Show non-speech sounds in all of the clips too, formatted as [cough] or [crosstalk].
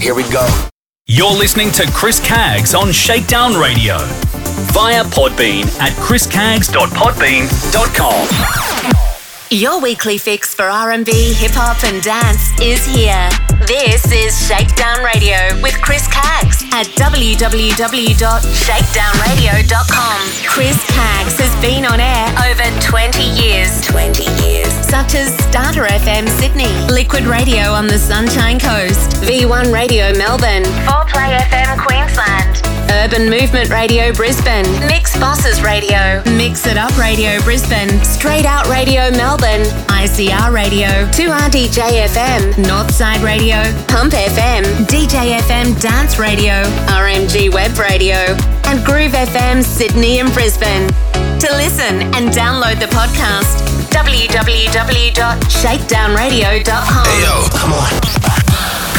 Here we go. You're listening to Chris Caggs on Shakedown Radio via Podbean at chriscaggs.podbean.com. Your weekly fix for R&B, hip hop and dance is here. This is Shakedown Radio with Chris Caggs at www.shakedownradio.com. Chris Caggs has been on air over 20 years. 20 years. Such as Starter FM Sydney, Liquid Radio on the Sunshine Coast, V1 Radio Melbourne, 4Play FM Queensland, Urban Movement Radio Brisbane, Mix Bosses Radio, Mix It Up Radio Brisbane, Straight Out Radio Melbourne, ICR Radio, 2RDJ FM, Northside Radio, Pump FM, DJ FM Dance Radio, RMG Web Radio, and Groove FM Sydney and Brisbane. To listen and download the podcast, www.shakedownradio.com. Hey yo, come on.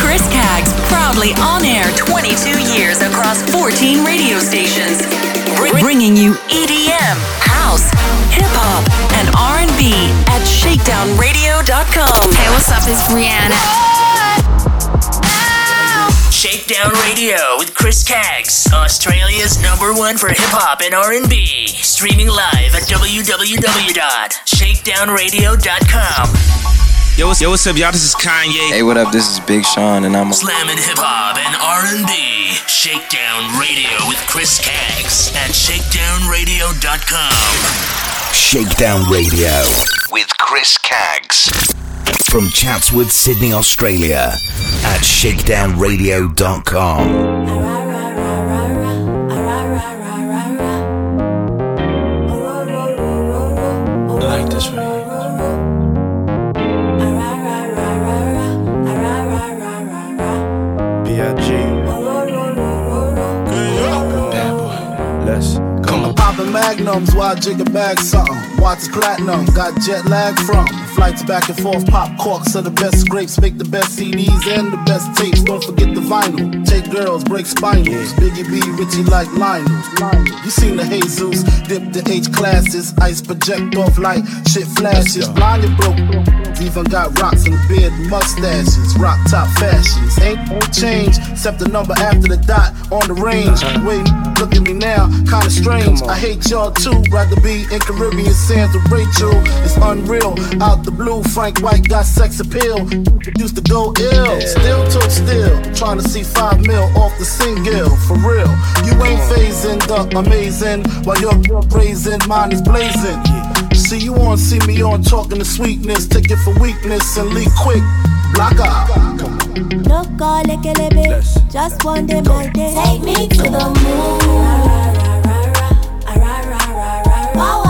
Chris Caggs, proudly on air 22 years across 14 radio stations, bringing you EDM, house, hip hop, and R&B at shakedownradio.com. Hey, what's up? It's Rihanna. Shakedown Radio with Chris Caggs, Australia's number one for hip hop and R&B. Streaming live at www.shakedownradio.com. Yo, what's, yo, what's up, y'all? This is Kanye. Hey, what up? This is Big Sean, and I'm Slamming hip hop and R&B. Shakedown Radio with Chris Caggs at shakedownradio.com. Shakedown Radio with Chris Caggs. From Chatswood, Sydney, Australia at shakedownradio.com. Let's come on. Popping magnums while I jig a bag something. Watch platinum, got jet lag from. Flights back and forth, pop corks are the best scrapes. Make the best CDs and the best tapes. Don't forget the vinyl. Take girls, break spinals. Biggie B, Richie like Lionel. You seen the Jesus, dip the H classes. Ice project off like shit flashes. Blinded broke. Even got rocks and beard mustaches. Rock top fashions. Ain't change, except the number after the dot on the range. Wait, look at me now, kinda strange. I hate y'all too. Rather be in Caribbean sands with Rachel. It's unreal. Out the blue, Frank White got sex appeal. Used to go ill. Still took still. Trying to see five mil off the single. For real. You ain't phasing the amazing. While you're raising, mine is blazing. See you on, see me on, talking to sweetness. Take it for weakness and leave quick. Block out. No call like a little Just one day my day. Take me to the moon. Pour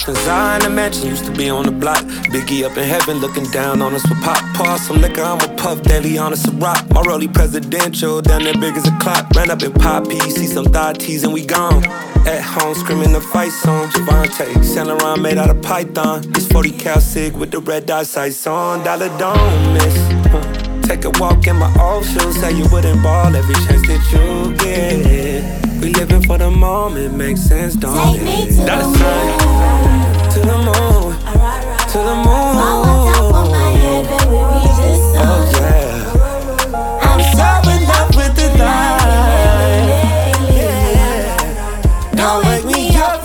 Puffin' Zion, the mansion used to be on the block. Biggie up in heaven, looking down on us with pop. Pour some liquor, I'm a puff daily on us a rock. My rollie presidential, down there big as a clock. Ran up in Poppy, see some thigh tees and we gone. At home, screaming the fight song. Javante, Saint Laurent made out of python. This 40 cal sig with the red dot sights on. Dollar don't miss. Huh. Take a walk in my old shoes, say you wouldn't ball every chance that you get. We living for the moment, makes sense, don't Take me it? to Dollar sign to the moon, to the moon. Pour water for my head when we reach the sun. Oh yeah, I'm so in love with the light. Yeah. Don't wake me up.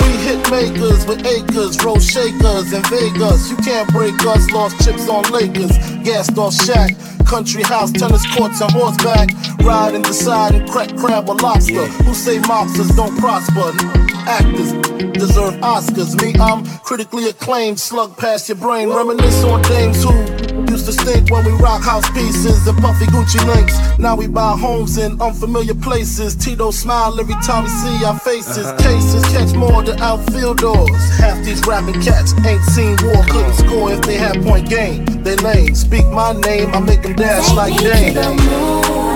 We hit makers with acres, roll shakers in Vegas. You can't break us, lost chips on Lakers, gassed off Shaq. Country house, tennis courts, and horseback. Ride and decide and crack crab or lobster. Who say mobsters don't prosper? Actors deserve Oscars. Me, I'm critically acclaimed. Slug past your brain. Reminisce on dames who used to stink when we rock house pieces and puffy Gucci links. Now we buy homes in unfamiliar places. Tito smile every time we see our faces. Cases catch more than outfielders. Half these rapping cats ain't seen war, couldn't score if they had point game. They lame. Speak my name, I make them dash Take like me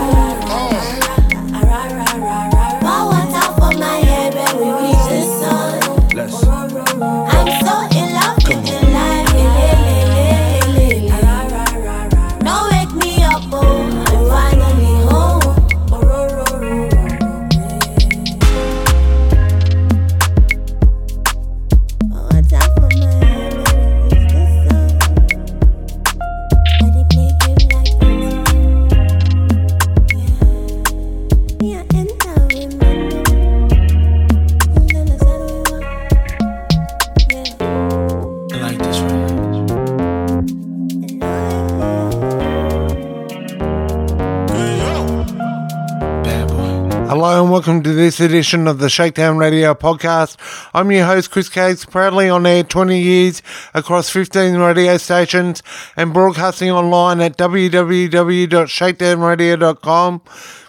welcome to this edition of the Shakedown Radio podcast. I'm your host Chris Caggs, proudly on air 20 years across 15 radio stations and broadcasting online at www.shakedownradio.com.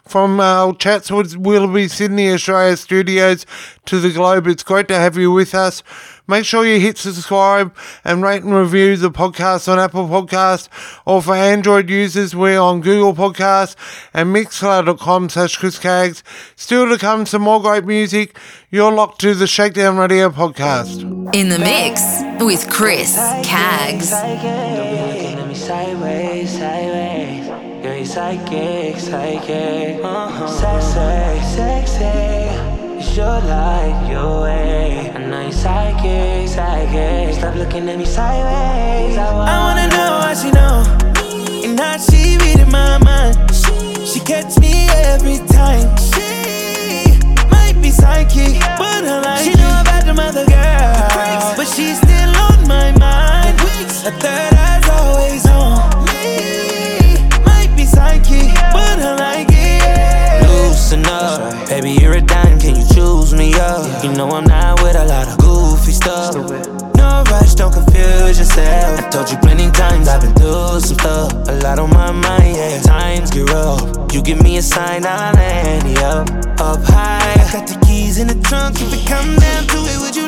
From our Chatswood, Willoughby, Sydney, Australia studios to the globe, it's great to have you with us. Make sure you hit subscribe and rate and review the podcast on Apple Podcast or for Android users, we're on Google Podcast and mixcloud.com slash Chris Caggs. Still to come some more great music. You're locked to the Shakedown Radio podcast. In the mix with Chris Caggs. Sideways, sideways. Girl, you psychic, psychic. Uh-huh. Sexy, sexy. Your life, your way. I know you're psychic, psychic. Stop looking at me sideways. I, I wanna know how she know. And how she reading my mind. She catch me every time. She might be psychic, but her life. She know about the mother girl. But she's still on my mind. A third eye's always on me. Might be psychic, but I like Loosen up, baby, you're a dime. Can you choose me up? You know I'm not with a lot of goofy stuff. No rush, don't confuse yourself. I told you plenty times I've been through some stuff. A lot on my mind, yeah. Times get rough. You give me a sign, I'll land up. Up high, I got the keys in the trunk. If it come down to it, would you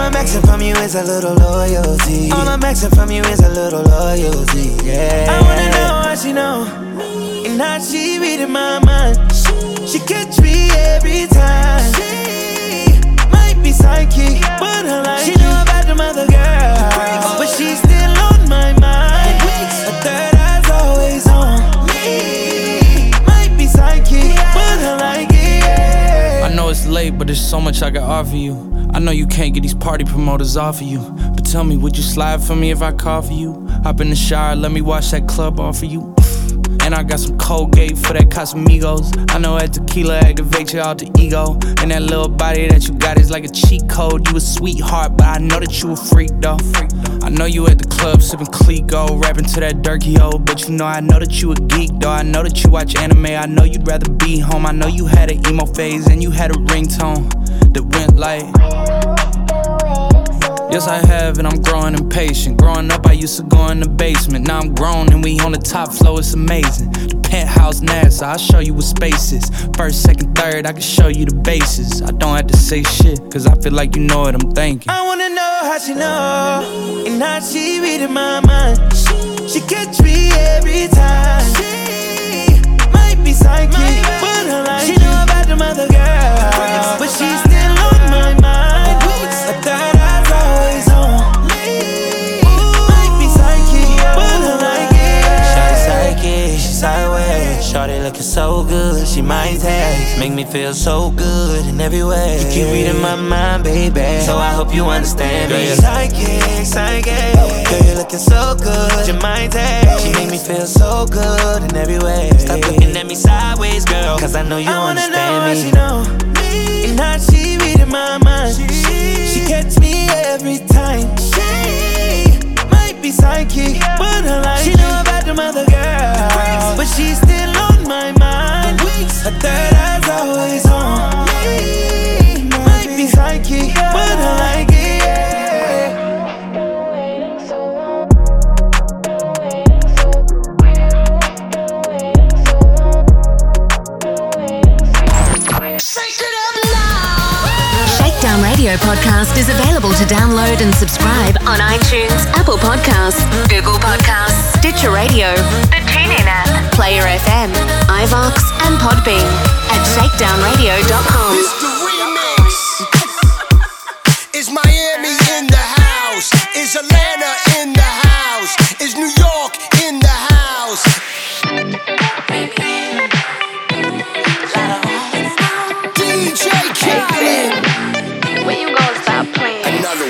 I'm asking from you is a little loyalty. All I'm asking from you is a little loyalty, yeah. I wanna know how she know. And how she reading my mind. She catch me every time. She might be psychic, but her life. She know about the mother girl, but she's still on my mind. A third eye's always on me. Might be psychic, but her like it. I know it's late, but there's so much I can offer you. I know you can't get these party promoters off of you. But tell me, would you slide for me if I call for you? Hop in the shower, let me wash that club off of you. [sighs] And I got some Colgate for that Casamigos. I know that tequila activates your alter ego. And that little body that you got is like a cheat code. You a sweetheart, but I know that you a freak though. I know you at the club sipping Clicquot, rapping to that Durkee O. But you know I know that you a geek though. I know that you watch anime. I know you'd rather be home. I know you had an emo phase and you had a ringtone that went like. Yes, I have, and I'm growing impatient. Growing up, I used to go in the basement. Now I'm grown, and we on the top floor, it's amazing. The penthouse NASA, I'll show you what space is. First, second, third, I can show you the bases. I don't have to say shit, cause I feel like you know what I'm thinking. I wanna know how she know and how she reading my mind. She catch me every time. She might be psychic, but her life. She girl, but she's still on my mind. Shawty looking so good, she might text. Make me feel so good in every way. You keep reading my mind, baby. So I hope you understand me. Psychic, psychic. Girl, you're looking so good, you might text. She make me feel so good in every way. Stop looking at me sideways, girl. Cause I know you I wanna understand know me. she know me. And how she reading my mind. She she catch me every time. She be psychic, but her life. She know about the mother girl, but she's still on my mind. A third eye's always on me. Might be psychic, but her Radio podcast is available to download and subscribe on iTunes, Apple Podcasts, Google Podcasts, Stitcher Radio, the TuneIn app, Player FM, iVox, and Podbean at shakedownradio.com. Is Miami in the house? Is Atlanta in the house? Is New York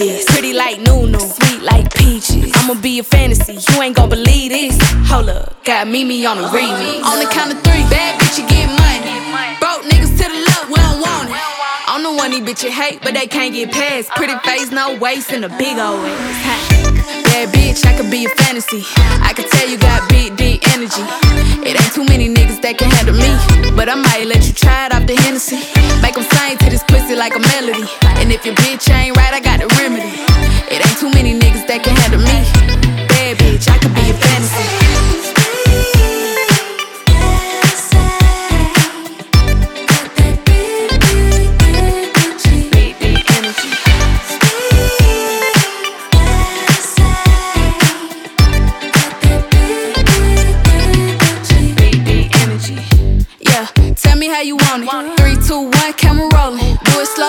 this. Pretty like Nunu, sweet like peaches. I'ma be a fantasy, you ain't gon' believe this. Hold up, got Mimi on the remix. On the count of three, bad bitch, you get money the one these bitches hate, but they can't get past. Pretty face, no waist, and a big old ass. Bad bitch, I could be a fantasy. I could tell you got big, deep energy. It ain't too many niggas that can handle me. But I might let you try it off the Hennessy. Make them sing to this pussy like a melody. And if your bitch ain't right, I got the remedy. It ain't too many niggas that can handle me.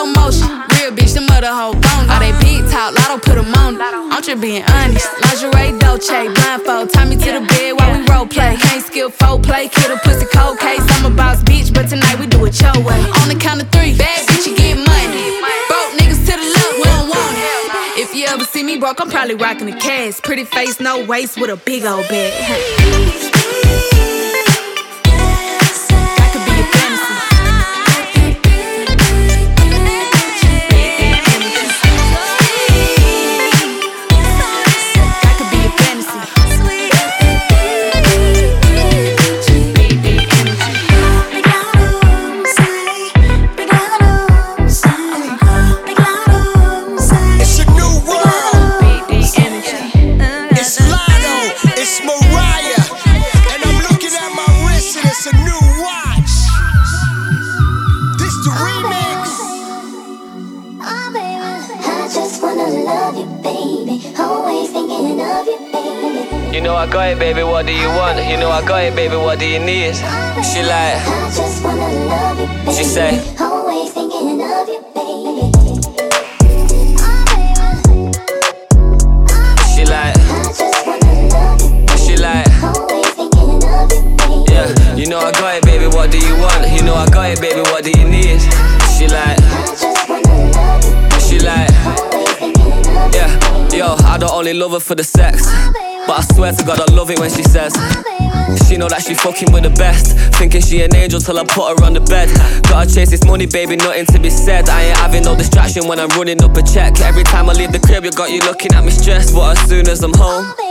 Slow motion. Real bitch, the mother hoe bone. All they big talk, Latto put them on. I'm just being honest. Lingerie, Dolce, blindfold. Tie me to the bed while we role play. Can't skill foul play, kill a pussy cold case. I'm a boss bitch, but tonight we do it your way. On the count of three, bad bitch, you get money. Broke niggas to the left, we don't want it. If you ever see me broke, I'm probably rocking the cash. Pretty face, no waist, with a big old bag. [laughs] swear to God I love it when she says. She know that she fucking with the best. Thinking she an angel till I put her on the bed. Gotta chase this money, baby, nothing to be said. I ain't having no distraction when I'm running up a check. Every time I leave the crib, you got you looking at me stressed. But as soon as I'm home.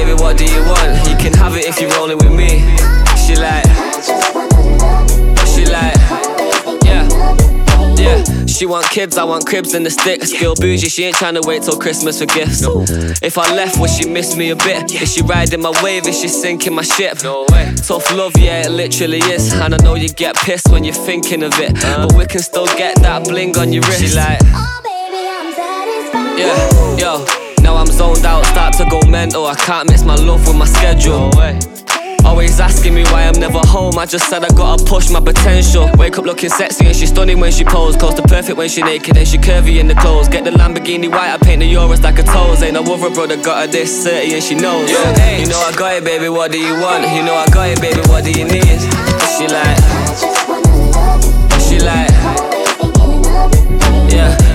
What do you want? You can have it if you're rolling with me. She like, she like, yeah, yeah. She want kids, I want cribs and the sticks. Girl bougie, she ain't trying to wait till Christmas for gifts. If I left, would she miss me a bit? Is she riding my wave? Is she sinking my ship? No way. Tough love, yeah, it literally is. And I know you get pissed when you're thinking of it, but we can still get that bling on your wrist. She like, oh baby, I'm satisfied. yeah, yo. I'm zoned out, start to go mental. I can't miss my love with my schedule. Always asking me why I'm never home. I just said I gotta push my potential. Wake up looking sexy and she stunning when she pose. Close to perfect when she naked and she curvy in the clothes. Get the Lamborghini white, I paint the Euros like a toes. Ain't no other brother got her this 30 and she knows. Yeah. You know I got it, baby. What do you want? You know I got it, baby. What do you need? She like,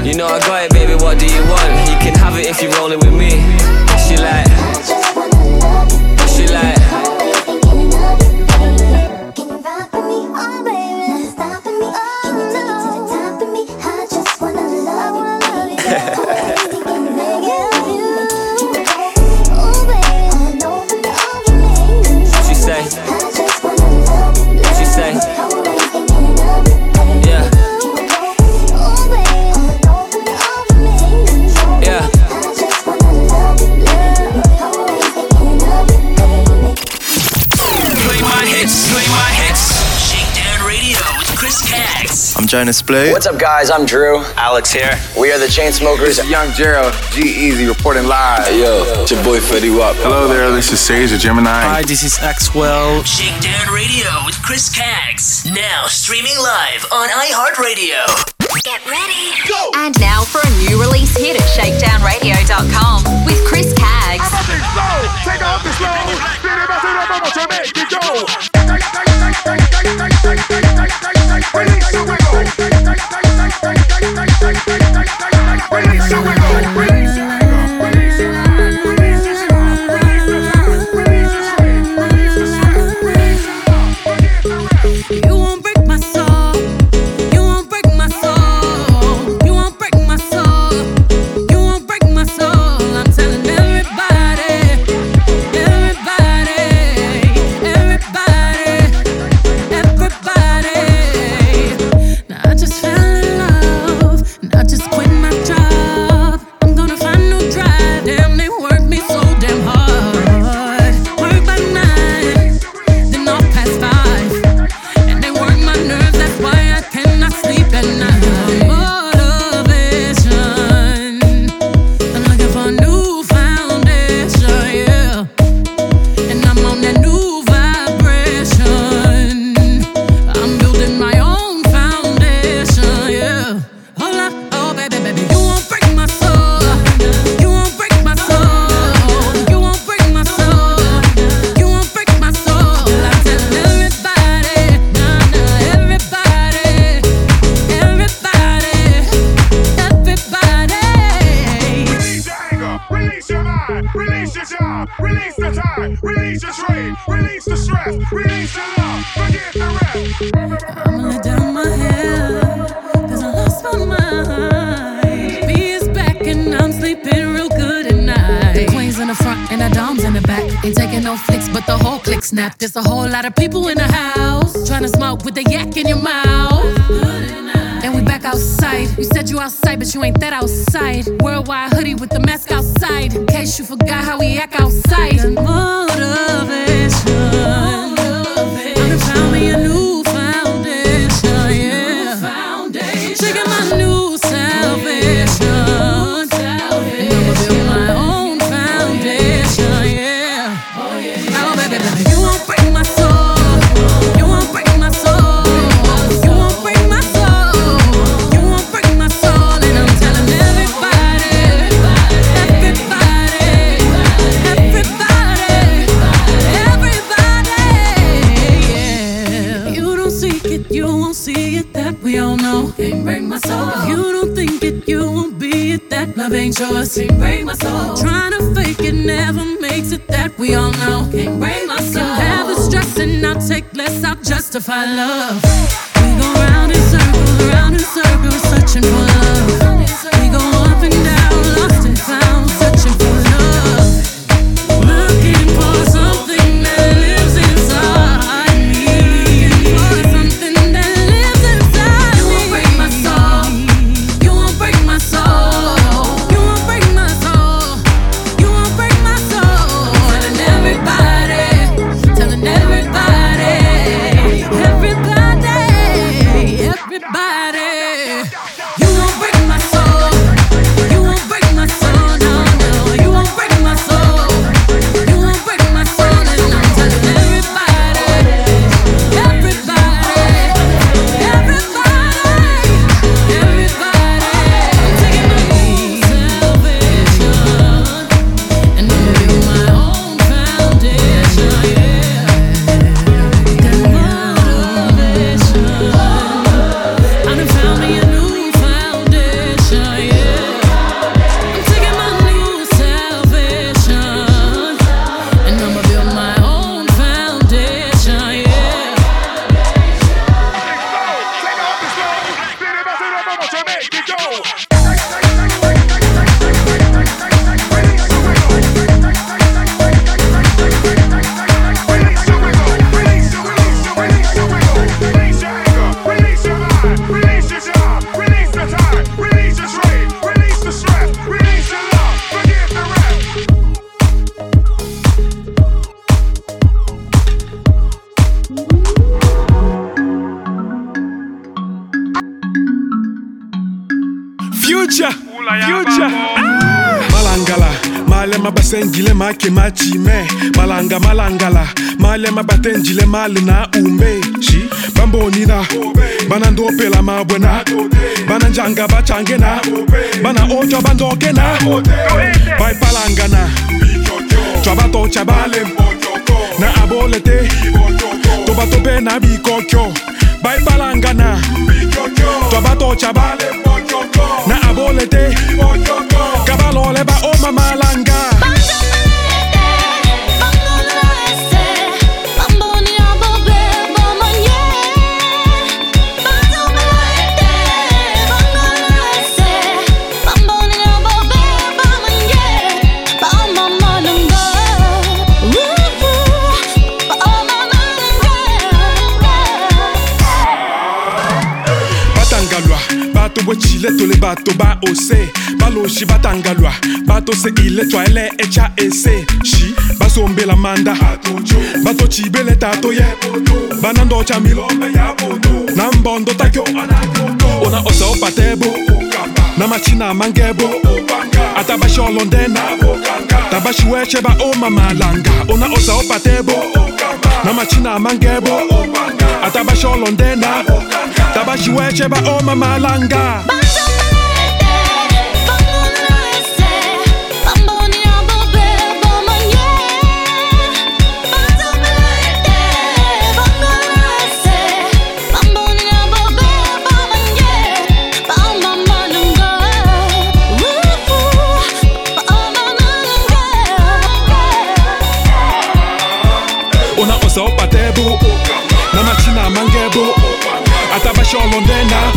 you know I got it, baby. What do you want? You can have it if you're rolling with me. Jonas Blue. What's up, guys? I'm Drew. Alex here. We are the Chainsmokers. Young Gerald, G-Eazy, reporting live. Hey, yo, it's your boy Fetty Wap. Hello there, this is Sage the Gemini. Hi, this is Axwell. Shakedown Radio with Chris Caggs Now streaming live on iHeartRadio. Get ready. Go. And now for a new release hit at shakedownradio.com with Chris Caggs. see it, that we all know. Can't break my soul. If you don't think it, you won't be it. That love ain't yours. Can't break my soul. Trying to fake it never makes it. That we all know. Can't break my soul. Can have it stress and I'll take less. I'll justify love. We go round in circles, round in circles, searching for love. future future. ah! malangala malema basengile make machime. Malanga malangala malema batenjile male na ume bambonina banandopela mabwe na bananjanga bachange na banaotywa bandoke na baipalangana twa batotya bale na. Abole te. To batope na bikokyo. Baipalangana twa batotya bale Na abolete, kabalole ba oma oh, malanga. batangalwa batole bato ba ose baloshi batangalwa batose ile twayele echa ese shi basombela manda. Batocibele tato ye. Bana ndocha milo na mbondo takyo. Ona ose opatebo. Na machina mangebo. Ata basholo ndena. Tabashi weche ba omamalanga ona ose opatebo. Na machina mangebo. Ata basholo ndena. Tabashi weche ba omamalanga Banzo! sholondena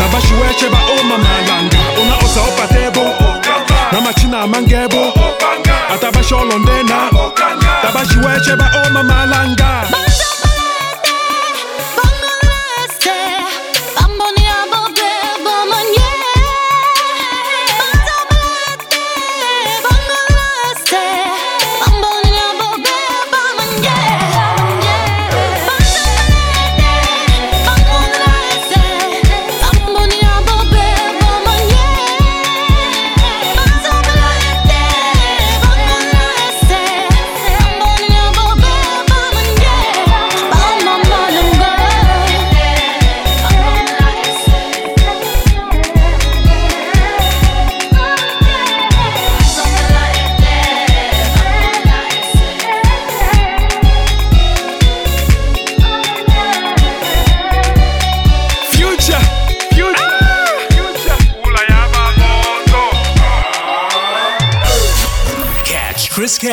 nabashiweche baoma malanga una osa opatebo namachina mangebo. Atabasholondena tabashiweche baoma malanga ba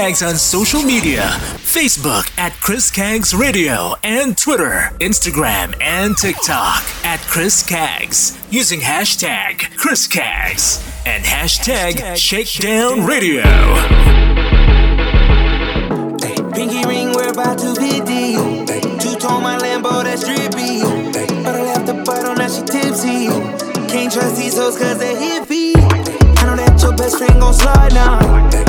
Catch on social media Facebook at Chris Caggs Radio and Twitter, Instagram, and TikTok at Chris Caggs using hashtag Chris Caggs and hashtag Shakedown Radio. Pinky ring, we're about to be deep. Two tone my Lambo, that's drippy. But I left the on that she tipsy. Can't trust these hoes cause they hippie. I know that your best friend gon' slide now.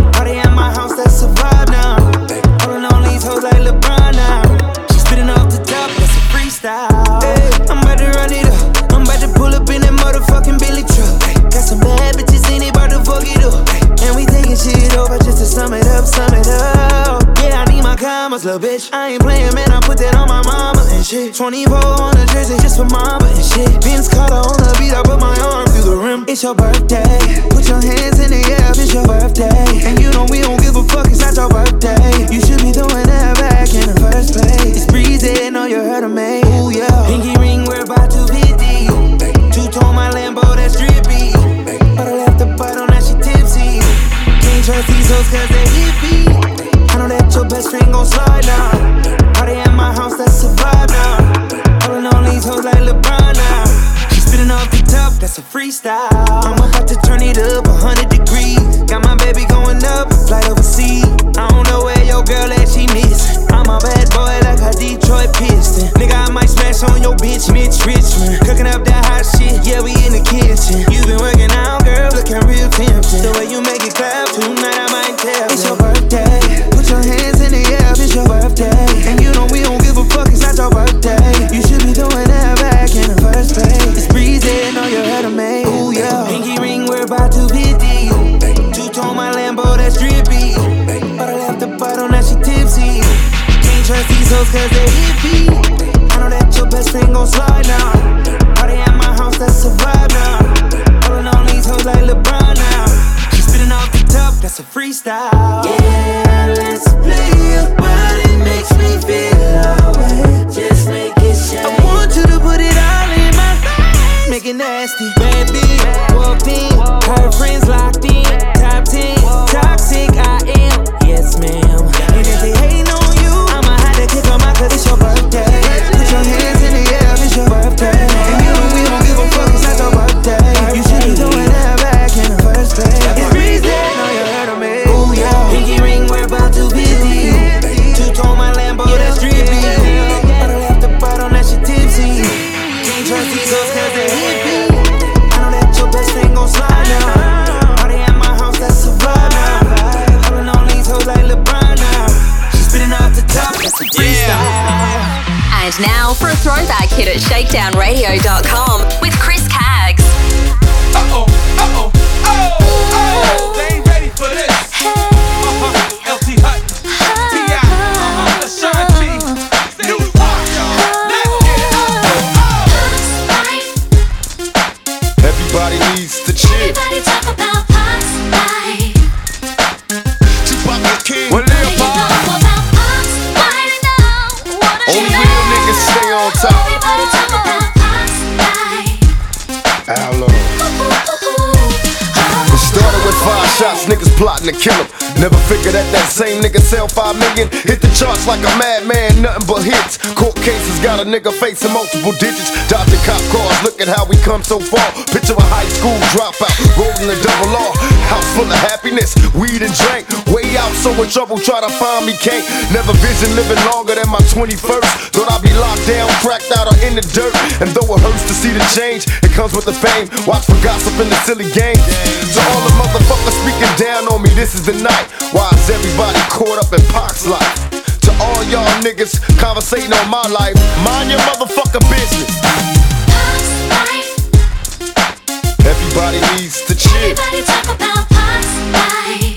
Sum it up. Yeah, I need my commas, little bitch. I ain't playing, man. I put that on my mama and shit. 24 on the jersey just for mama and shit. Vince Carter on the beat, I put my arm through the rim. It's your birthday. Put your hands in the air, it's your birthday. And you know we don't give a fuck, it's not your birthday. You should be throwing that back in the Never figured that that same nigga sell five million. Hit the charts like a madman, nothing but hits. Court cases got a nigga facing multiple digits. Dodging cop cars, look at how we come so far. Picture a high school dropout, rolling a double R. House full of happiness, weed and drink. Way out, so in trouble, try to find me, can't. Never vision living longer than my 21st. Thought I'd be locked down, cracked out, or in the dirt. And though it hurts to see the change, it comes with the fame. Watch for gossip in the silly game. To all the motherfuckers speaking down on me, this is the night. Why is everybody caught up in Pac's life? To all y'all niggas conversating on my life, mind your motherfucking business. Life. Everybody needs to chill. Everybody talk about Pac's life.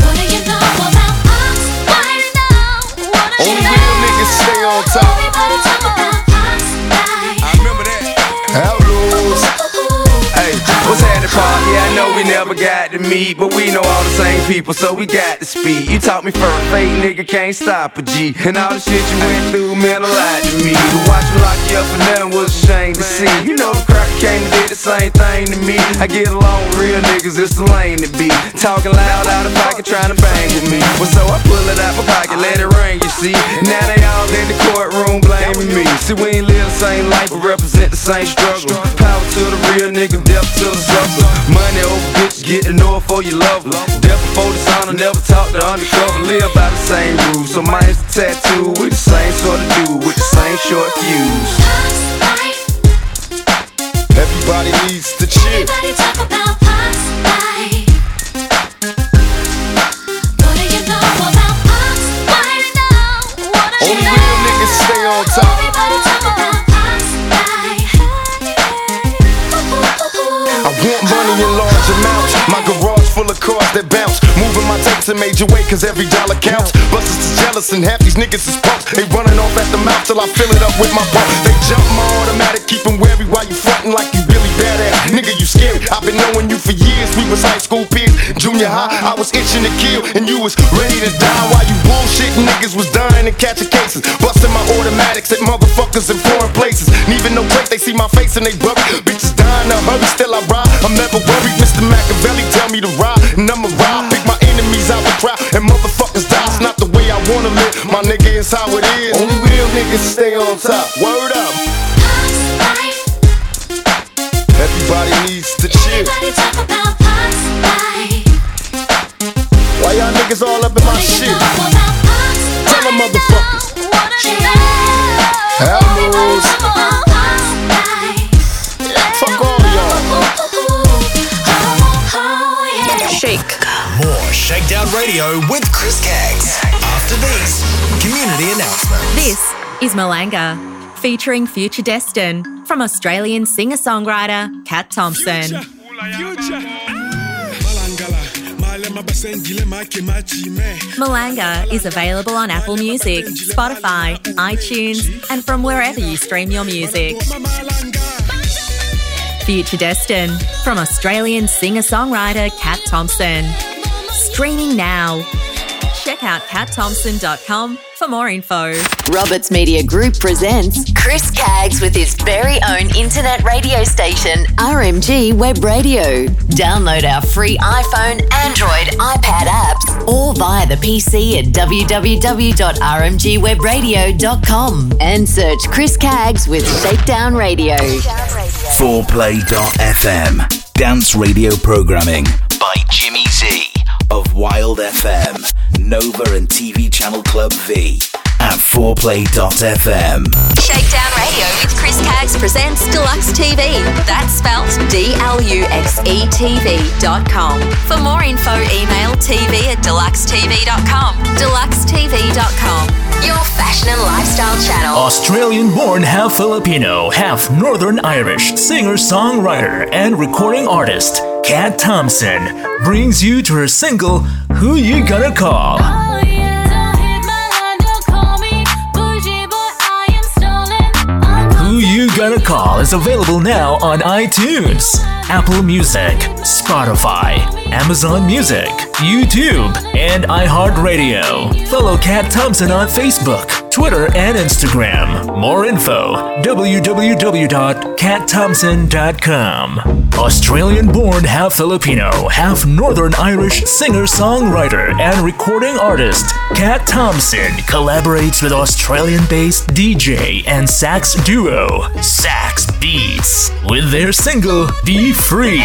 What do you know about Pac's life now? What do you Only real niggas stay on top. Yeah, I know we never got to meet, but we know all the same people, so we got to speak. You taught me first, fake nigga can't stop a G. And all the shit you went through meant a lot to me. To watch me lock you up for nothing was a shame to see. You know the crack came and did the same thing to me. I get along with real niggas, it's the lane to be. Talking loud out of pocket, trying to bang with me. Well, so I pull it out my pocket, let it ring, you see. Now they all in the courtroom blaming me. See, we ain't live the same life, but represent the same struggle. Power to the real nigga, death to the sucker. Money over bitch, get to know it for you love her. Death before dishonor, never talk to undercover. Live by the same rules. So mine's the tattoo with the same sort of dude, with the same short fuse. Everybody needs to chill. Everybody talk about life. What do you know about life now? What do you Only real niggas stay on top. That bounce. Moving my tapes in major way, cause every dollar counts. Busters is jealous and half these niggas is punks. They running off at the mouth till I fill it up with my pump. They jump my automatic, keep 'em wary while you frontin' like you really badass. Nigga, you scary. I've been knowing you for years. We was high school peers. Junior high, I was itching to kill, and you was ready to die while you bullshitting. Niggas was dying and catching cases. Busting my automatics at motherfuckers in foreign places. And even no break, they see my face and they bury. Bitches dying to hurry, still I ride. I'm never worried. Mr. Machiavelli tell me to ride, and I'ma ride. Pick my enemies out the crowd, and motherfuckers die. It's not the way I wanna live. My nigga, it's how it is. Only real niggas stay on top. Word up. Everybody needs to chill. Everybody talk about Pac's life. Why y'all niggas all up in my shit? Tell them motherfuckers. Outlaws. Fuck all y'all. Shake. More Shakedown Radio with Chris Caggs. After these, community announcements. This is Malanga, featuring Future Destin from Australian singer songwriter Cat Thompson. Future. Malangala. Malanga is available on Apple Music, Spotify, iTunes, and from wherever you stream your music. Future Destin from Australian singer songwriter Cat Thompson. Streaming now. Check out catthompson.com for more info. Roberts Media Group presents Chris Caggs with his very own internet radio station, RMG Web Radio. Download our free iPhone, Android, iPad apps, or via the PC at www.rmgwebradio.com and search Chris Caggs with Shakedown Radio. 4play.fm. Dance radio programming by Jimmy Z of Wild FM, Nova and TV channel Club V at 4play.fm. Shakedown Radio with Chris Caggs presents Deluxe TV. That's spelt D L U X E TV dot com. For more info, email tv at deluxetv.com. Deluxetv.com. Your fashion and lifestyle channel. Australian born, half Filipino, half Northern Irish singer songwriter and recording artist, Cat Thompson, brings you to her single, Who You Gonna Call? Oh, Gonna Call is available now on iTunes, Apple Music, Spotify, Amazon Music, YouTube, and iHeartRadio. Follow Cat Thompson on Facebook, Twitter, and Instagram. More info www.catthompson.com. Australian born, half Filipino, half Northern Irish singer songwriter and recording artist, Cat Thompson collaborates with Australian based DJ and sax duo, Sax Beats, with their single Be Free.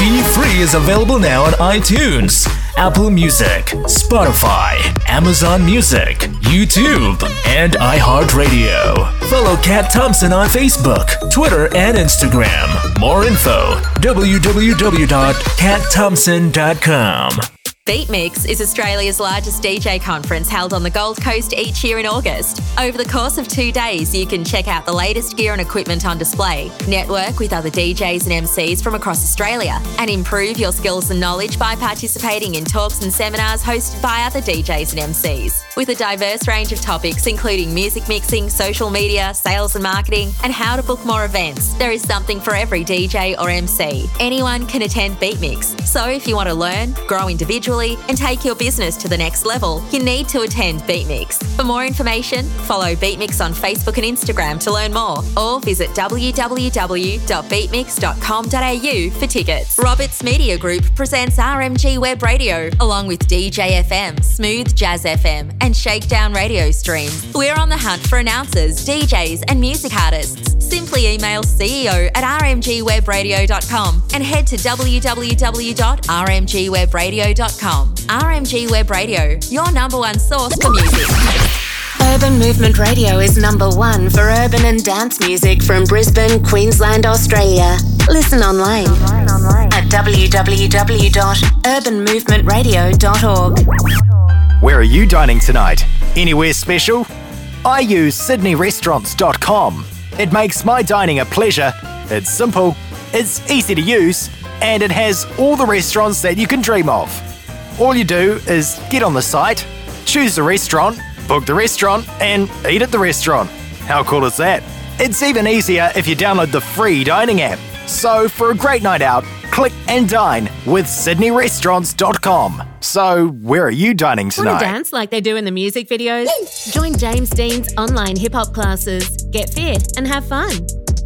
Be Free is available now on iTunes, Apple Music, Spotify, Amazon Music, YouTube, and iHeartRadio. Follow Cat Thompson on Facebook, Twitter, and Instagram. More info www.catthompson.com. Beat Mix is Australia's largest DJ conference held on the Gold Coast each year in August. Over the course of two days, you can check out the latest gear and equipment on display, network with other DJs and MCs from across Australia, and improve your skills and knowledge by participating in talks and seminars hosted by other DJs and MCs. With a diverse range of topics including music mixing, social media, sales and marketing, and how to book more events, there is something for every DJ or MC. Anyone can attend Beat Mix, so if you want to learn, grow individually, and take your business to the next level, you need to attend Beatmix. For more information, follow Beatmix on Facebook and Instagram to learn more, or visit www.beatmix.com.au for tickets. Roberts Media Group presents RMG Web Radio, along with DJ FM, Smooth Jazz FM, and Shakedown Radio streams. We're on the hunt for announcers, DJs, and music artists. Simply email CEO at rmgwebradio.com and head to www.rmgwebradio.com. RMG Web Radio, your number one source for music. Urban Movement Radio is number one for urban and dance music from Brisbane, Queensland, Australia. Listen online online at www.urbanmovementradio.org. Where are you dining tonight? Anywhere special? I use sydneyrestaurants.com. It makes my dining a pleasure. It's simple, it's easy to use, and it has all the restaurants that you can dream of. All you do is get on the site, choose the restaurant, book the restaurant, and eat at the restaurant. How cool is that? It's even easier if you download the free dining app. So, for a great night out, click and dine with sydneyrestaurants.com. So, where are you dining Want to tonight? dance like they do in the music videos? Join James Dean's online hip hop classes. Get fit and have fun.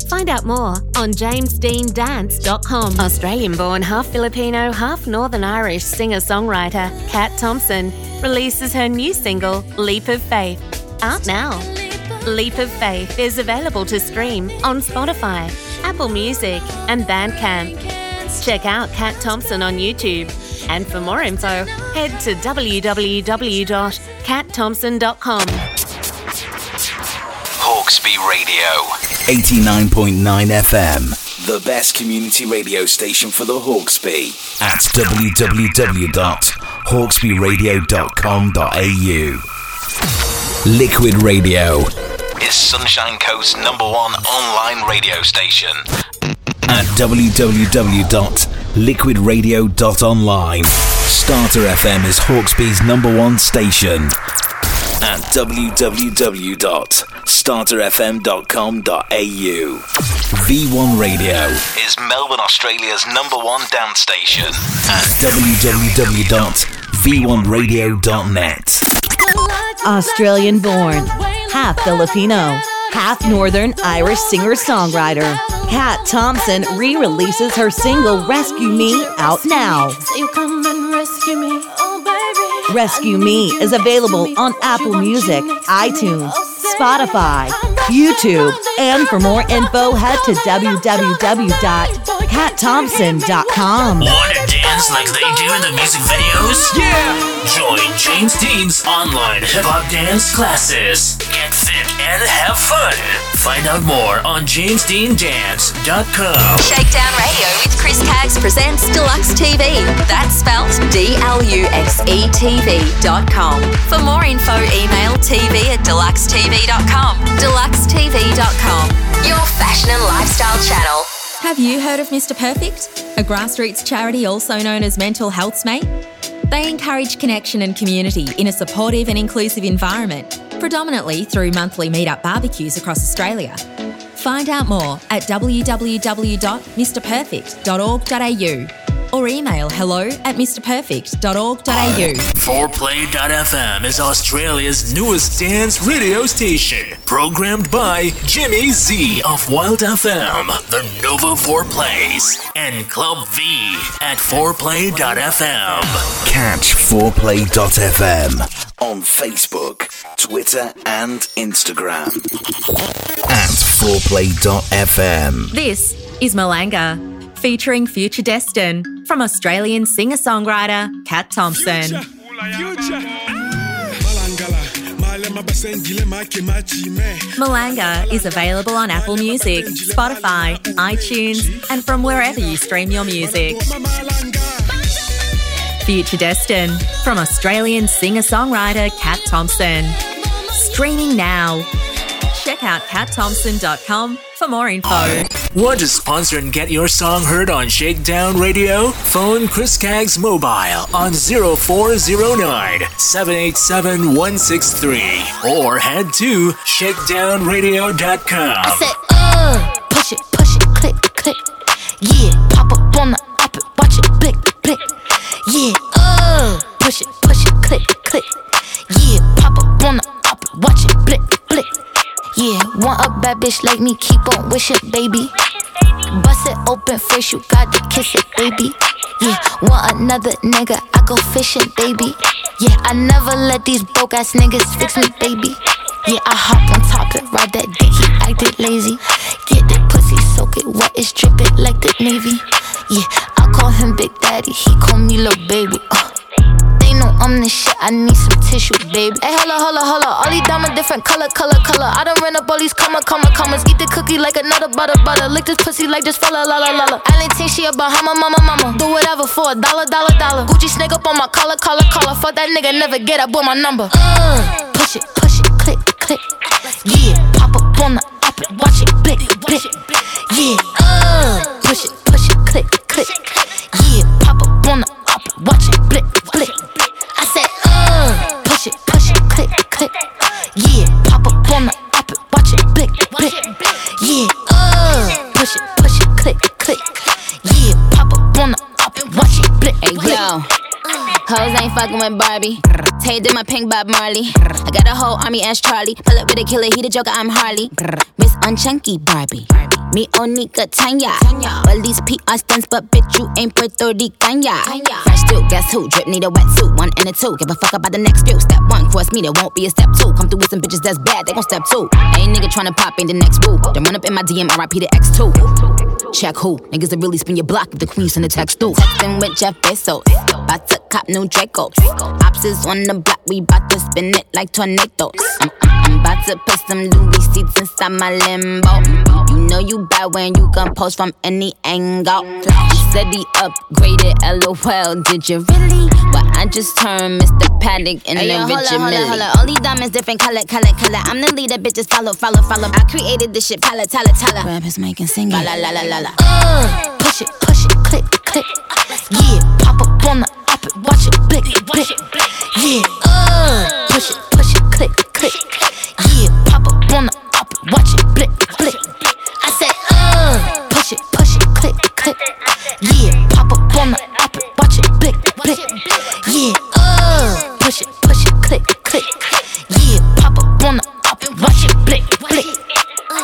Find out more on jamesdeandance.com. Australian born, half Filipino, half Northern Irish singer songwriter Cat Thompson releases her new single, Leap of Faith, out now. Leap of Faith is available to stream on Spotify, Apple Music, and Bandcamp. Check out Cat Thompson on YouTube. And for more info, head to www.catthompson.com. Hawkesbury Radio. 89.9 FM. The best community radio station for the Hawkesbury. At www.hawkesburyradio.com.au. Liquid Radio is Sunshine Coast's number one online radio station. at www.liquidradio.online. Starter FM is Hawkesbury's number one station at www.starterfm.com.au. V1 Radio is Melbourne, Australia's number one dance station at www.v1radio.net. Australian born, half Filipino, half Northern Irish singer songwriter. Cat Thompson re releases her single Rescue Me out now. Rescue Me is available on Apple Music, iTunes, Spotify, YouTube, and for more info, head to www.catthompson.com. Want to dance like they do in the music videos? Yeah! Join James Dean's online hip hop dance classes. Get fit and have fun. Find out more on jamesdeandance.com. Shakedown Radio with Chris Caggs presents Deluxe TV. That's spelt D L U X E TV.com. For more info, email tv at deluxetv.com. Deluxetv.com. Your fashion and lifestyle channel. Have you heard of Mr. Perfect? A grassroots charity also known as Mental Health's Mate? They encourage connection and community in a supportive and inclusive environment, predominantly through monthly meetup barbecues across Australia. Find out more at www.mrperfect.org.au or email hello at mrperfect.org.au. 4play.fm is Australia's newest dance radio station, programmed by Jimmy Z of Wild FM, the Nova 4 Plays, and Club V at 4play.fm. Catch 4play.fm on Facebook, Twitter, and Instagram. At 4play.fm. This is Malanga, featuring Future Destin from Australian singer songwriter Cat Thompson. Malanga is available on Apple Music, Spotify, iTunes, and from wherever you stream your music. Future Destin from Australian singer songwriter Cat Thompson. Streaming now. Check out catthompson.com for more info. Want to sponsor and get your song heard on Shakedown Radio? Phone Chris Caggs Mobile on 0409 787 163 or head to shakedownradio.com. I said, uh, push it, push it, click, click. Yeah, pop up on the up it, watch it, blick, blick. Yeah, uh, push it, push it, click, click. Yeah, pop up on the Yeah, want a bad bitch like me, keep on wishing, baby. Bust it open first, you got to kiss it, baby. Yeah, want another nigga, I go fishing, baby. Yeah, I never let these broke ass niggas fix me, baby. Yeah, I hop on top and ride that dick, he acted lazy. Get that pussy, soak it wet, it's dripping like the Navy. Yeah, I call him Big Daddy, he call me Lil Baby. Uh. They know I'm the shit, I need some tissue, baby. Hey, holla, holla, holla. All these diamonds different color, color, color. I done ran up all these comma, comma, commas. Eat the cookie like another butter, butter. Lick this pussy like just fella, la, la, la, la. I ain't think she a Bahama, mama, mama. Do whatever for a dollar, dollar, dollar. Gucci snake up on my collar, collar, collar. Fuck that nigga, never get up with my number. Uh, push it, push it, click, click. Yeah, Hoes ain't fucking with Barbie. Tay did my pink Bob Marley. I got a whole army as Charlie. Pull up with a killer, he the joker, I'm Harley. Miss Unchunky Barbie. Me Onika Tanya. Well, these PR stunts, but bitch, you ain't Puerto Rican. ya. Fresh too, guess who? Drip need a wetsuit. One and a two. Give a fuck about the next few. Step one, cross me, there won't be a step two. Come through with some bitches that's bad, they gon' step two. Ain't nigga tryna pop, ain't the next boo. Then run up in my DM, RIP to X2. Check who? Niggas that really spin your block if the queen send a text through. Texting with Jeff Bezos. About to cop new Dracos. Ops is on the block, we bout to spin it like tornadoes. I'm, I'm, I'm about to put some Louis seats inside my limbo. You know you bad when you can post from any angle. You said he upgraded, lol. Did you really? But I just turned Mr. Paddock in Hey, yo, hold Richard hold up, Mille. hold up. All these diamonds different color, color, color. I'm the leader, bitches follow, follow, follow. I created this shit, tala, tala, tala. Rappers making singing. La la la la la. Uh, push it, push it, click, click. Yeah, pop up on the up it, watch it, blick, blick. Yeah, uh, push it, push it, click, click. Yeah, pop up on the up watch it, blick, blick. I said, uh, push it, push it, click, click. Yeah, pop up on the up watch it, blick, blick. Yeah, uh, push it, push it, click, click. Yeah, pop up on the up watch it, blick, blick.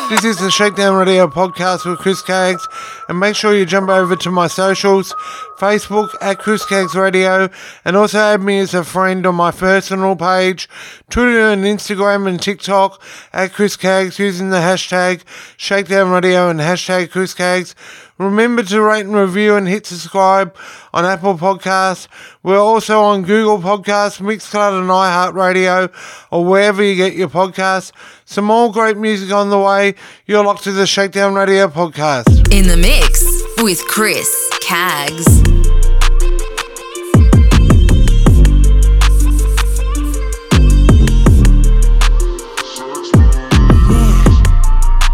This is the Shakedown Radio podcast with Chris Caggs, and make sure you jump over to my socials Facebook at Chris Caggs Radio, and also add me as a friend on my personal page, Twitter and Instagram and TikTok at Chris Caggs using the hashtag Shakedown Radio and hashtag Chris Caggs. Remember to rate and review and hit subscribe on Apple Podcasts. We're also on Google Podcasts, Mixcloud and iHeartRadio, or wherever you get your podcasts. Some more great music on the way. You're locked to the Shakedown Radio podcast. In the mix with Chris Caggs.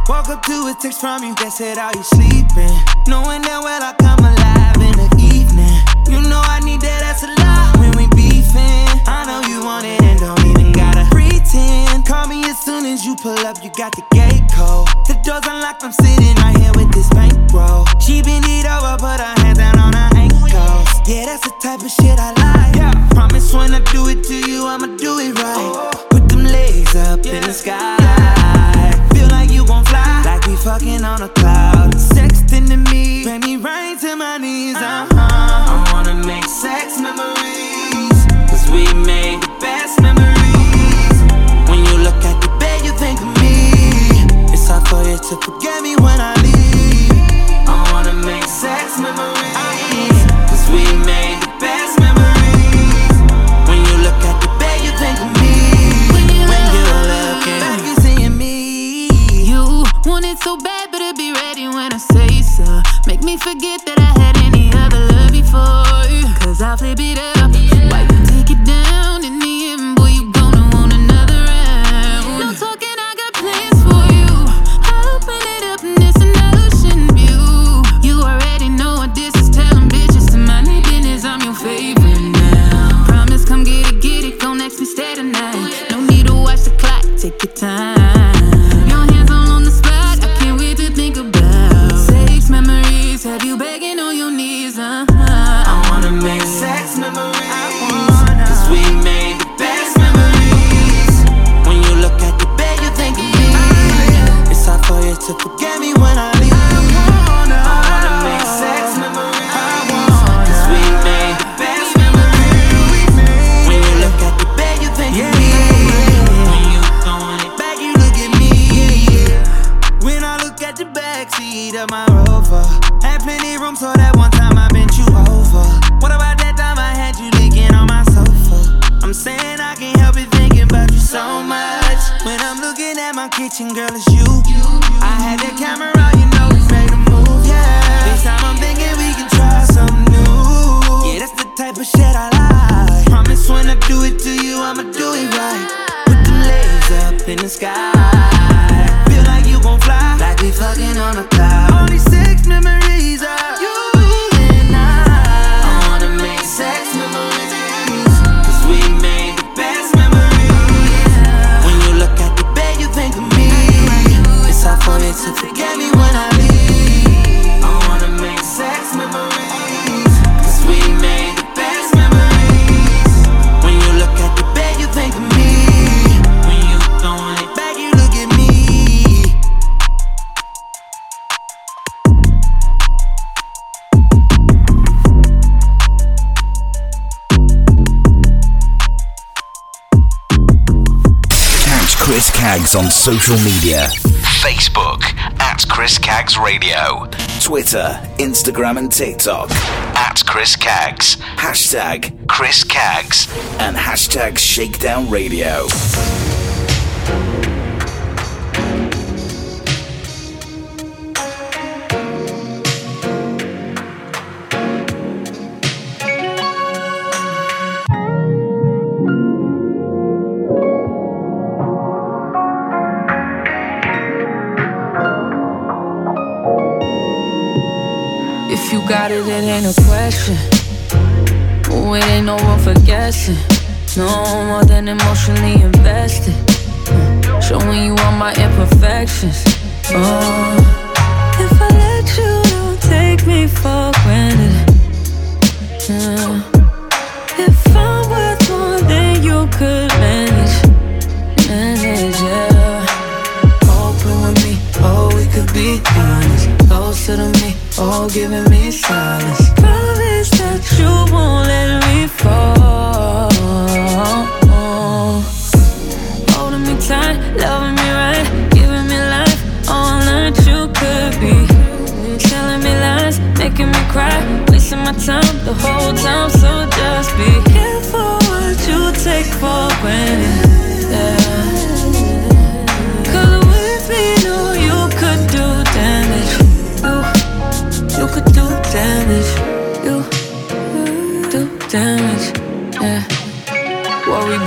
Woke up to a text from you that said, Are you sleeping? Knowing that well I come alive in the evening. You know I need that ass a lot when we beefing. I know you want it and don't as soon as you pull up, you got the gate code. The door's unlocked, I'm sitting right here with this bankroll. She been it over, put her hands down on her ankles. Yeah, that's the type of shit I like. Yeah. Promise when I do it to you, I'ma do it right. Put them legs up in the sky. Feel like you gon' fly, like we fucking on a cloud. Sexting to me, bring me right to my knees. Uh-huh. I wanna make sex memories, cause we made the best memories. For forget me when I leave. I wanna make sex memories, cause we made the best memories. When you look at the bed, you think of me. When you look back, you seeing me. You want it so bad, better be ready when I say so. Make me forget that I had any other love before. Cause I'll flip it up. Why time. Your hands all on the spot, I can't wait to think about. Sex memories, have you begging on your knees? Uh-huh. I wanna make sex memories. Cause we made the best memories. When you look at the bed, you think of me. It's hard for you to forget me when. I on social media. Facebook at Chris Caggs Radio, Twitter, Instagram, and TikTok. At Chris Caggs, hashtag Chris Caggs, and hashtag Shakedown Radio. If you got it, it ain't a question. Ooh, it ain't no room for guessing. No more than emotionally invested. Showing you all my imperfections. Oh, if I let you, don't take me for granted. Yeah. If I'm worth more than you could manage, manage, yeah. Open with me, oh, we could be honest. Closer to me, oh, giving me silence. Promise that you won't let me fall. Holding me tight, loving me right, giving me life, all that you could be. Telling me lies, making me cry, wasting my time the whole time. So just be careful what you take for granted.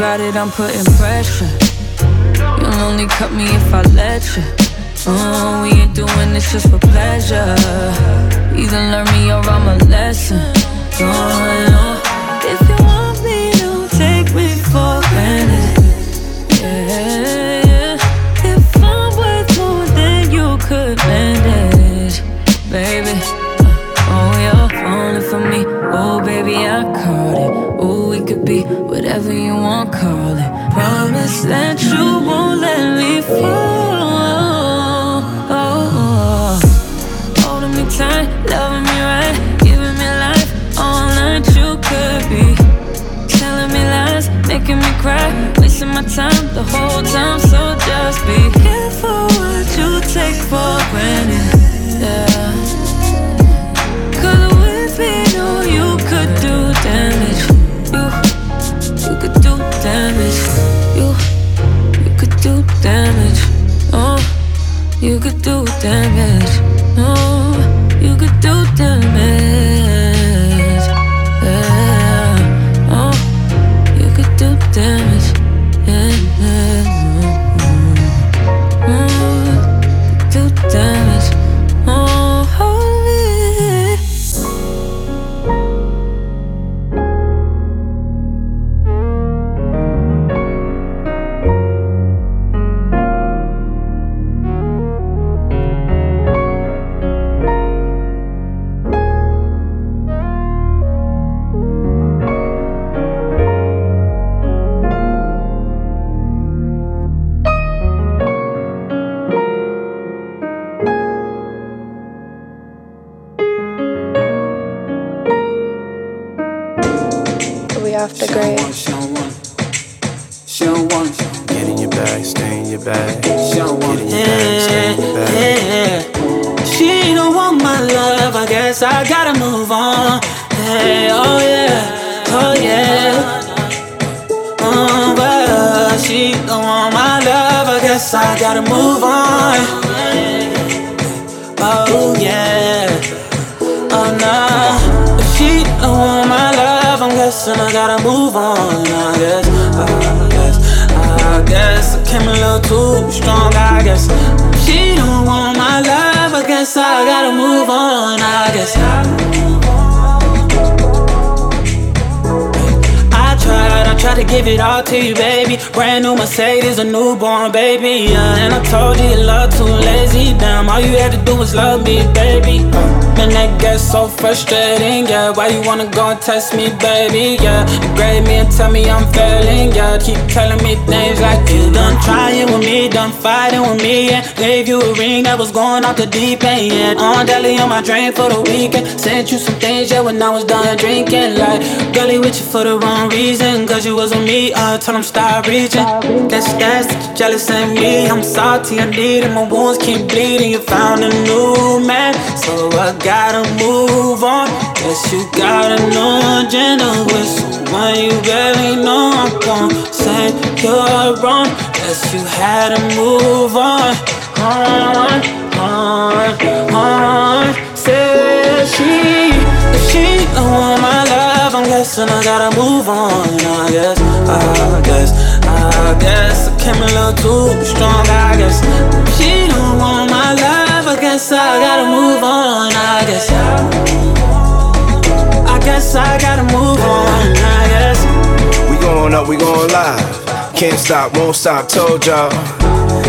It, I'm putting pressure. You'll only cut me if I let you. Oh, we ain't doing this just for pleasure. Either learn me or I'm a lesson. Oh, uh-huh, no. Whole. So just be wanna go and test me, baby? Yeah, degrade me and tell me I'm failing. Yeah, keep telling me things like you done trying with me, done fighting with me. Yeah, gave you a ring that was going off the deep end. Yeah, on daily on my drink for the weekend. Sent you some things, yeah, when I was done drinking. Like, girlie with you for the wrong reason. Cause you was with me, I told him stop reaching. That's that you jealous of me. I'm salty, I need it. My wounds keep bleeding. You found a new man, so I gotta move on. Guess you got a new agenda with someone you barely know. I'm gon' say you're wrong. Guess you had to move on. On, on, on. Said she, if she don't want my love, I'm guessing I gotta move on. I guess, I guess, I guess I came a little too strong. I guess if she don't want my love, I guess I gotta move on. I guess. Guess I gotta move on. I guess. We going up, we going live. Can't stop, won't stop, told y'all.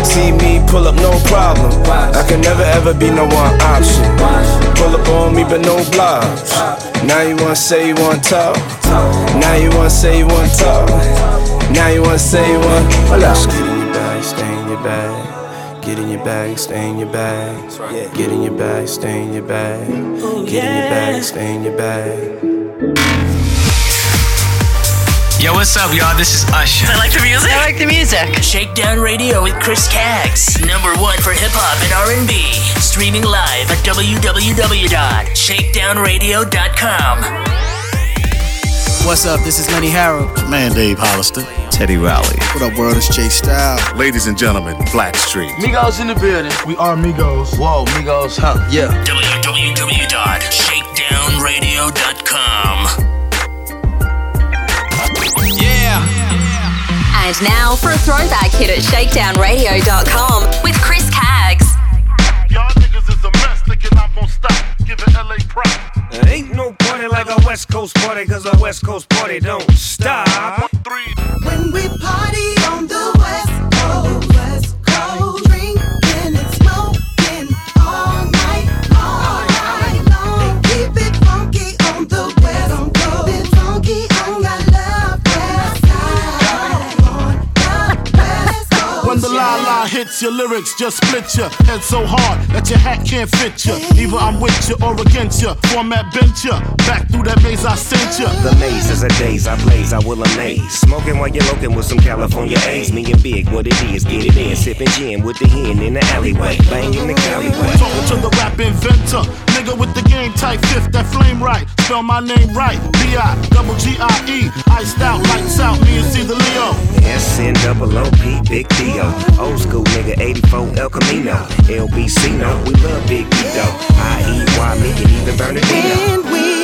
See me pull up, no problem. I can never ever be no one option. Pull up on me, but no blocks. Now you wanna say you wanna talk. Now you wanna say you wanna talk. Now you wanna say you want. Hold up. Just get in your bag, stay in your bag. Get in your bag, stay in your bag. Get in your bag, stay in your bag. Oh, Get in your bag, stay in your bag. Yo, what's up, y'all? This is Usher. I like the music. I like the music. Shakedown Radio with Chris Caggs, number one for hip hop and R&B. Streaming live at www.shakedownradio.com. What's up? This is Lenny Harold. Man, Dave Hollister. Teddy Riley. What up, world? It's Jay Style. Ladies and gentlemen, Blackstreet. Migos in the building. We are Migos. Whoa, Migos, huh? Yeah. www.shakedownradio.com. Yeah. And now for a throwback hit at shakedownradio.com with Chris Caggs. Y'all niggas is a mess, thinking I'm gonna stop giving LA props. Ain't no party like a West Coast party, cause a West Coast party don't stop. When we party la hits your lyrics, just split your head so hard that your hat can't fit you. Either I'm with you or against you. Format bent you. Back through that maze I sent you. The maze is a daze I blaze, I will amaze. Smoking while you're looking with some California A's. Me and Big, what it is, get it in. Sipping gin with the hen in the alleyway. Banging the alleyway. Talking to the rap inventor. Nigga with the game type fifth, that flame right. Spell my name right. B-I, double G-I-E. Iced out, lights out, me and see the Leo. S-N-double-O-P, Big D-O. Old school nigga, 84 El Camino. LBC, no, we love Big D-O. I-E-Y, me and even Bernardino. When we,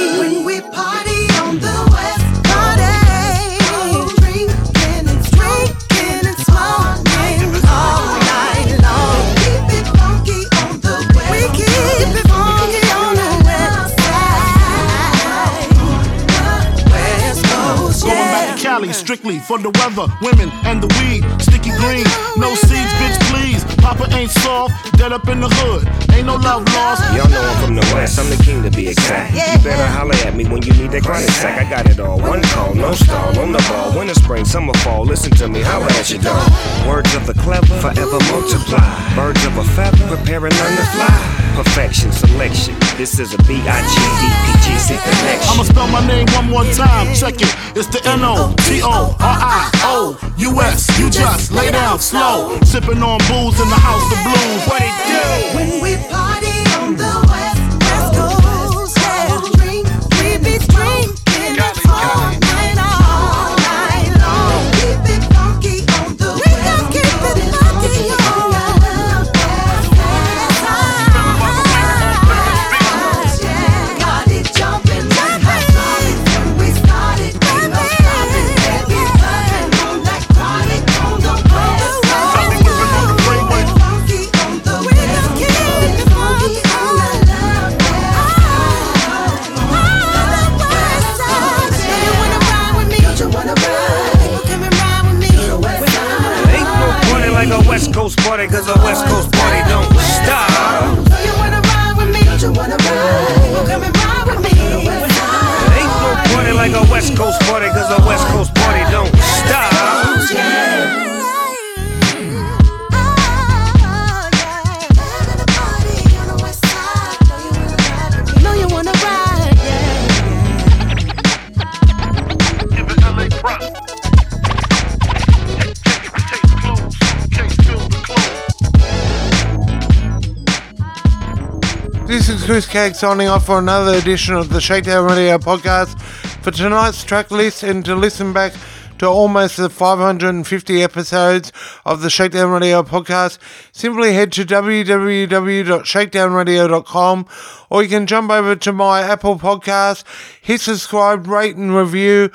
strictly for the weather, women, and the weed. Sticky green, no seeds, bitch, please. Papa ain't soft, dead up in the hood. Ain't no love lost. Y'all know I'm from the West, I'm the king to be exact. You better holler at me when you need that chronic sack. I got it all. One call, no stall, on the ball. Winter, spring, summer, fall. Listen to me, holler at your dog. Words of the clever, forever multiply. Birds of a feather, preparing and learn to fly. Perfection, selection. This is a B-I-G-D-P-G-C connection. I'ma spell my name one more time. Check it. It's the N-O-T-O-R-I-O-U-S. You just lay down slow. Sipping on booze in the house of blues. What it do? Signing off for another edition of the Shakedown Radio podcast. For tonight's track list and to listen back to almost the 550 episodes of the Shakedown Radio podcast, simply head to www.shakedownradio.com or you can jump over to my Apple podcast, hit subscribe, rate and review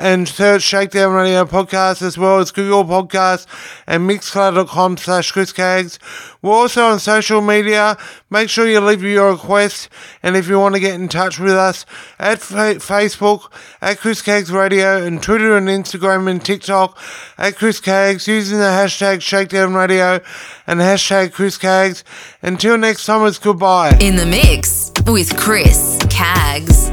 and search Shakedown Radio Podcast as well as Google Podcasts and mixcloud.com slash Chris Caggs. We're also on social media. Make sure you leave your request and if you want to get in touch with us at fa- Facebook at Chris Caggs Radio and Twitter and Instagram and TikTok at Chris Caggs using the hashtag Shakedown Radio and hashtag Chris Caggs. Until next time, it's goodbye. In the mix with Chris Caggs.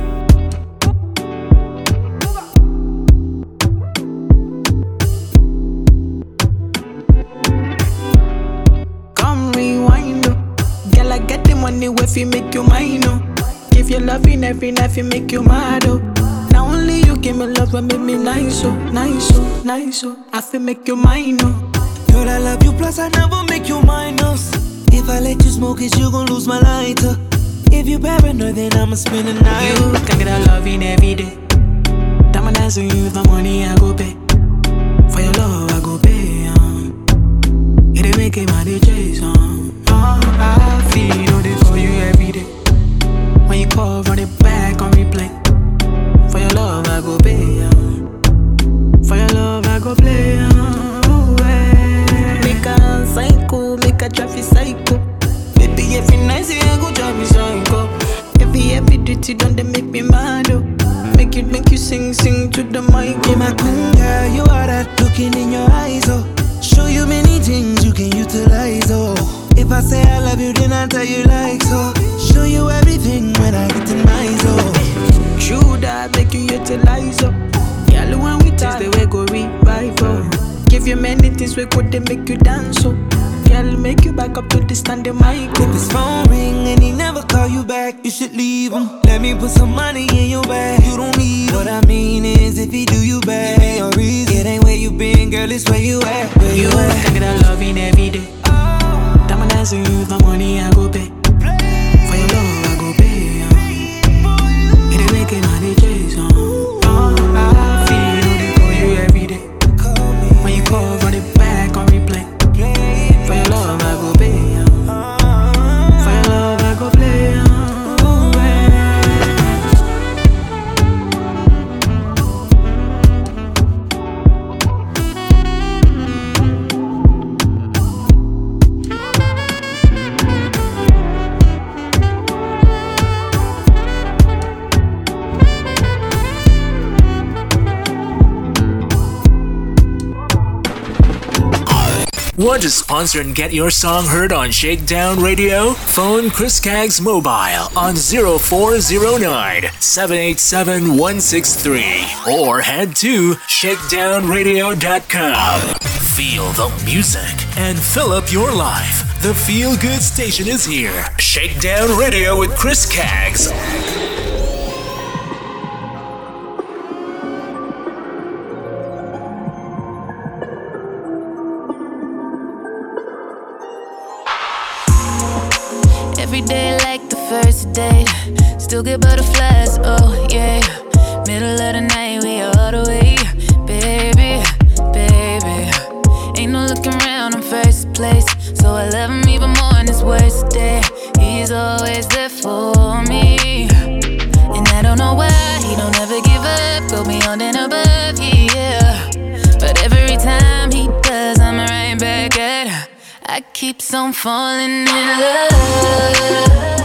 The money if you make you mine, oh. Give you loving every night, you make you mad, oh. Now only you give me love and make me nice, oh, nice, oh, nice, oh. I feel make you mine, oh. Girl, I love you, plus I never make you minus. If I let you smoke it, you gon' lose my lighter. If you paranoid, then I'ma spend the night. You can get a loving every day. Dance with you, the money I go pay. For your love, I go pay. Um. It ain't my DJ song. Oh, I feel you every day. When you call, run it back on replay. For your love, I go pay. Um. For your love, I go play. Oh, eh. Make a psycho, make a traffic psycho. Baby, every night you go drive me psycho. Every every duty done they make me mad. Oh. Make you make you sing sing to the mic. Yeah, my queen girl, you are that looking in your eyes, oh. Show you many things you can utilize, oh. If I say I love you, then I tell you like so. Show you everything when I get in my zone. True that make you utilize up. Girl, when we taste the way go revive up. Give you many things we could they make you dance up. Girl, make you back up to the standing mic. If his phone ring and he never call you back, you should leave him. Let me put some money in your bag. You don't need him. What I mean is, if he do you bad, it ain't your reason. It ain't where you been, girl, it's where you at. Where you, You at? a loving every day. With you, the money I go pay. Want to sponsor and get your song heard on Shakedown Radio? Phone Chris Caggs Mobile on 0409 787 163 or head to shakedownradio.com. Feel the music and fill up your life. The Feel Good Station is here. Shakedown Radio with Chris Caggs. Still get butterflies, oh yeah. Middle of the night, we all the way. Baby, baby. Ain't no looking around in first place. So I love him even more on his worst day. He's always there for me. And I don't know why he don't ever give up. Go beyond and above, yeah. But every time he does, I'm right back at. I keep on falling in love.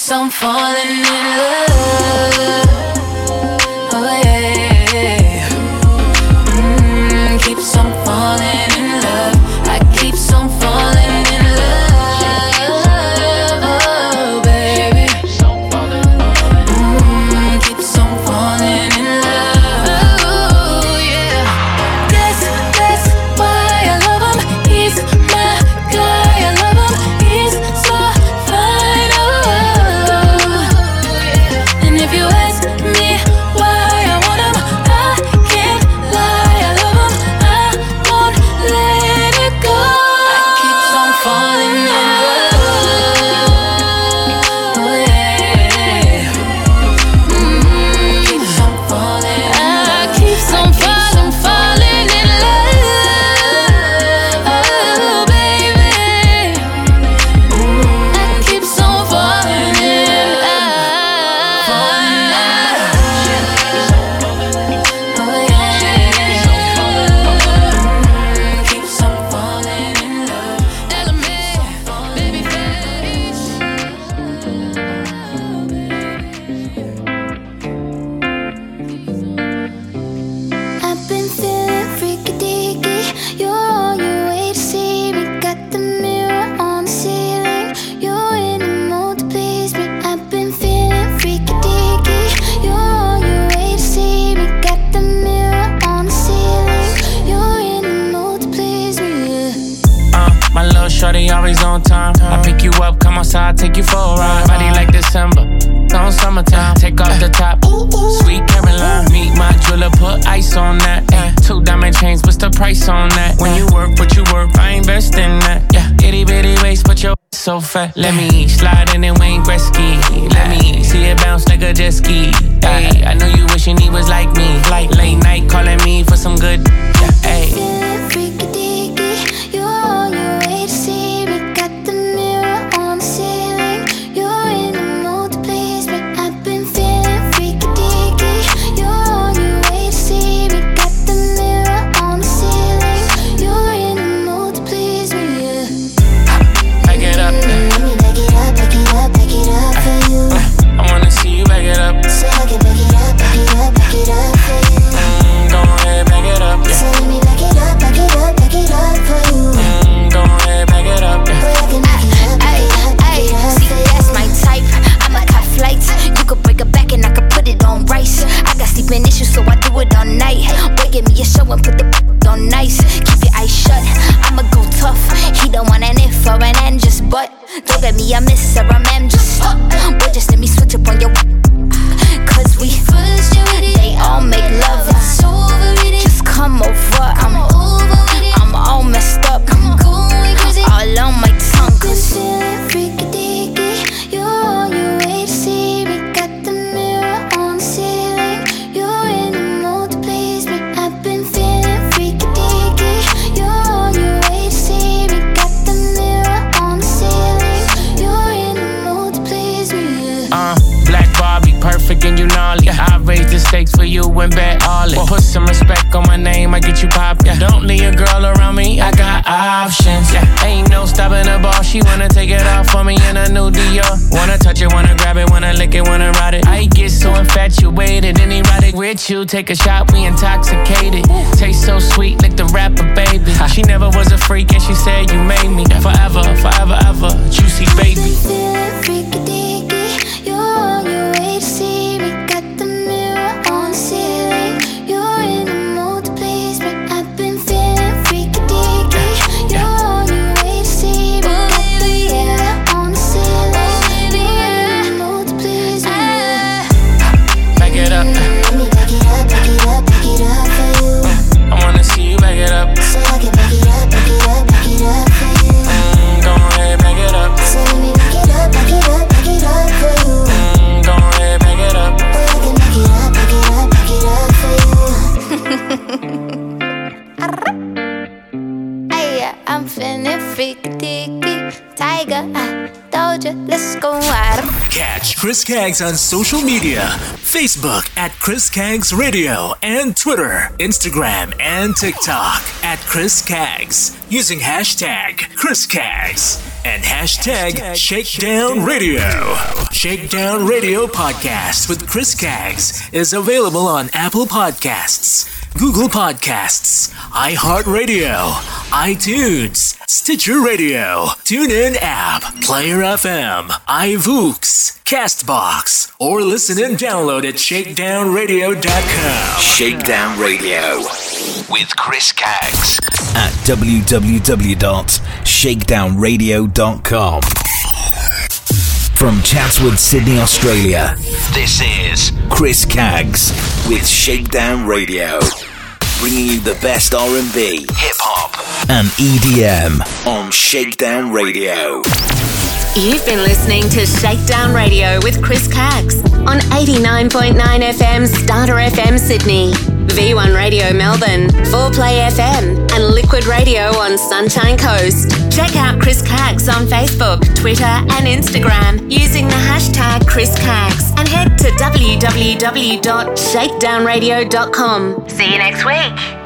I keep on falling in love. ski. I know you wishing he was like me. Late night calling me for some good. take a shot, we intoxicated. Caggs on social media Facebook at Chris Caggs Radio and Twitter, Instagram, and TikTok at Chris Caggs using hashtag Chris Caggs and hashtag, hashtag Shakedown Radio. Shakedown Radio Podcast with Chris Caggs is available on Apple Podcasts, Google Podcasts, iHeartRadio, iTunes, Stitcher Radio, TuneIn app, Player FM, iVoox, Castbox, or listen and download at shakedownradio.com. Shakedown Radio with Chris Caggs at www.shakedownradio.com. From Chatswood, Sydney, Australia, this is Chris Caggs with Shakedown Radio, bringing you the best R&B, hip hop, and EDM on Shakedown Radio. You've been listening to Shakedown Radio with Chris Caggs on 89.9 FM Starter FM Sydney, V1 Radio Melbourne, 4Play FM, and Liquid Radio on Sunshine Coast. Check out Chris Caggs on Facebook, Twitter, and Instagram using the hashtag Chris Caggs and head to www.shakedownradio.com. See you next week.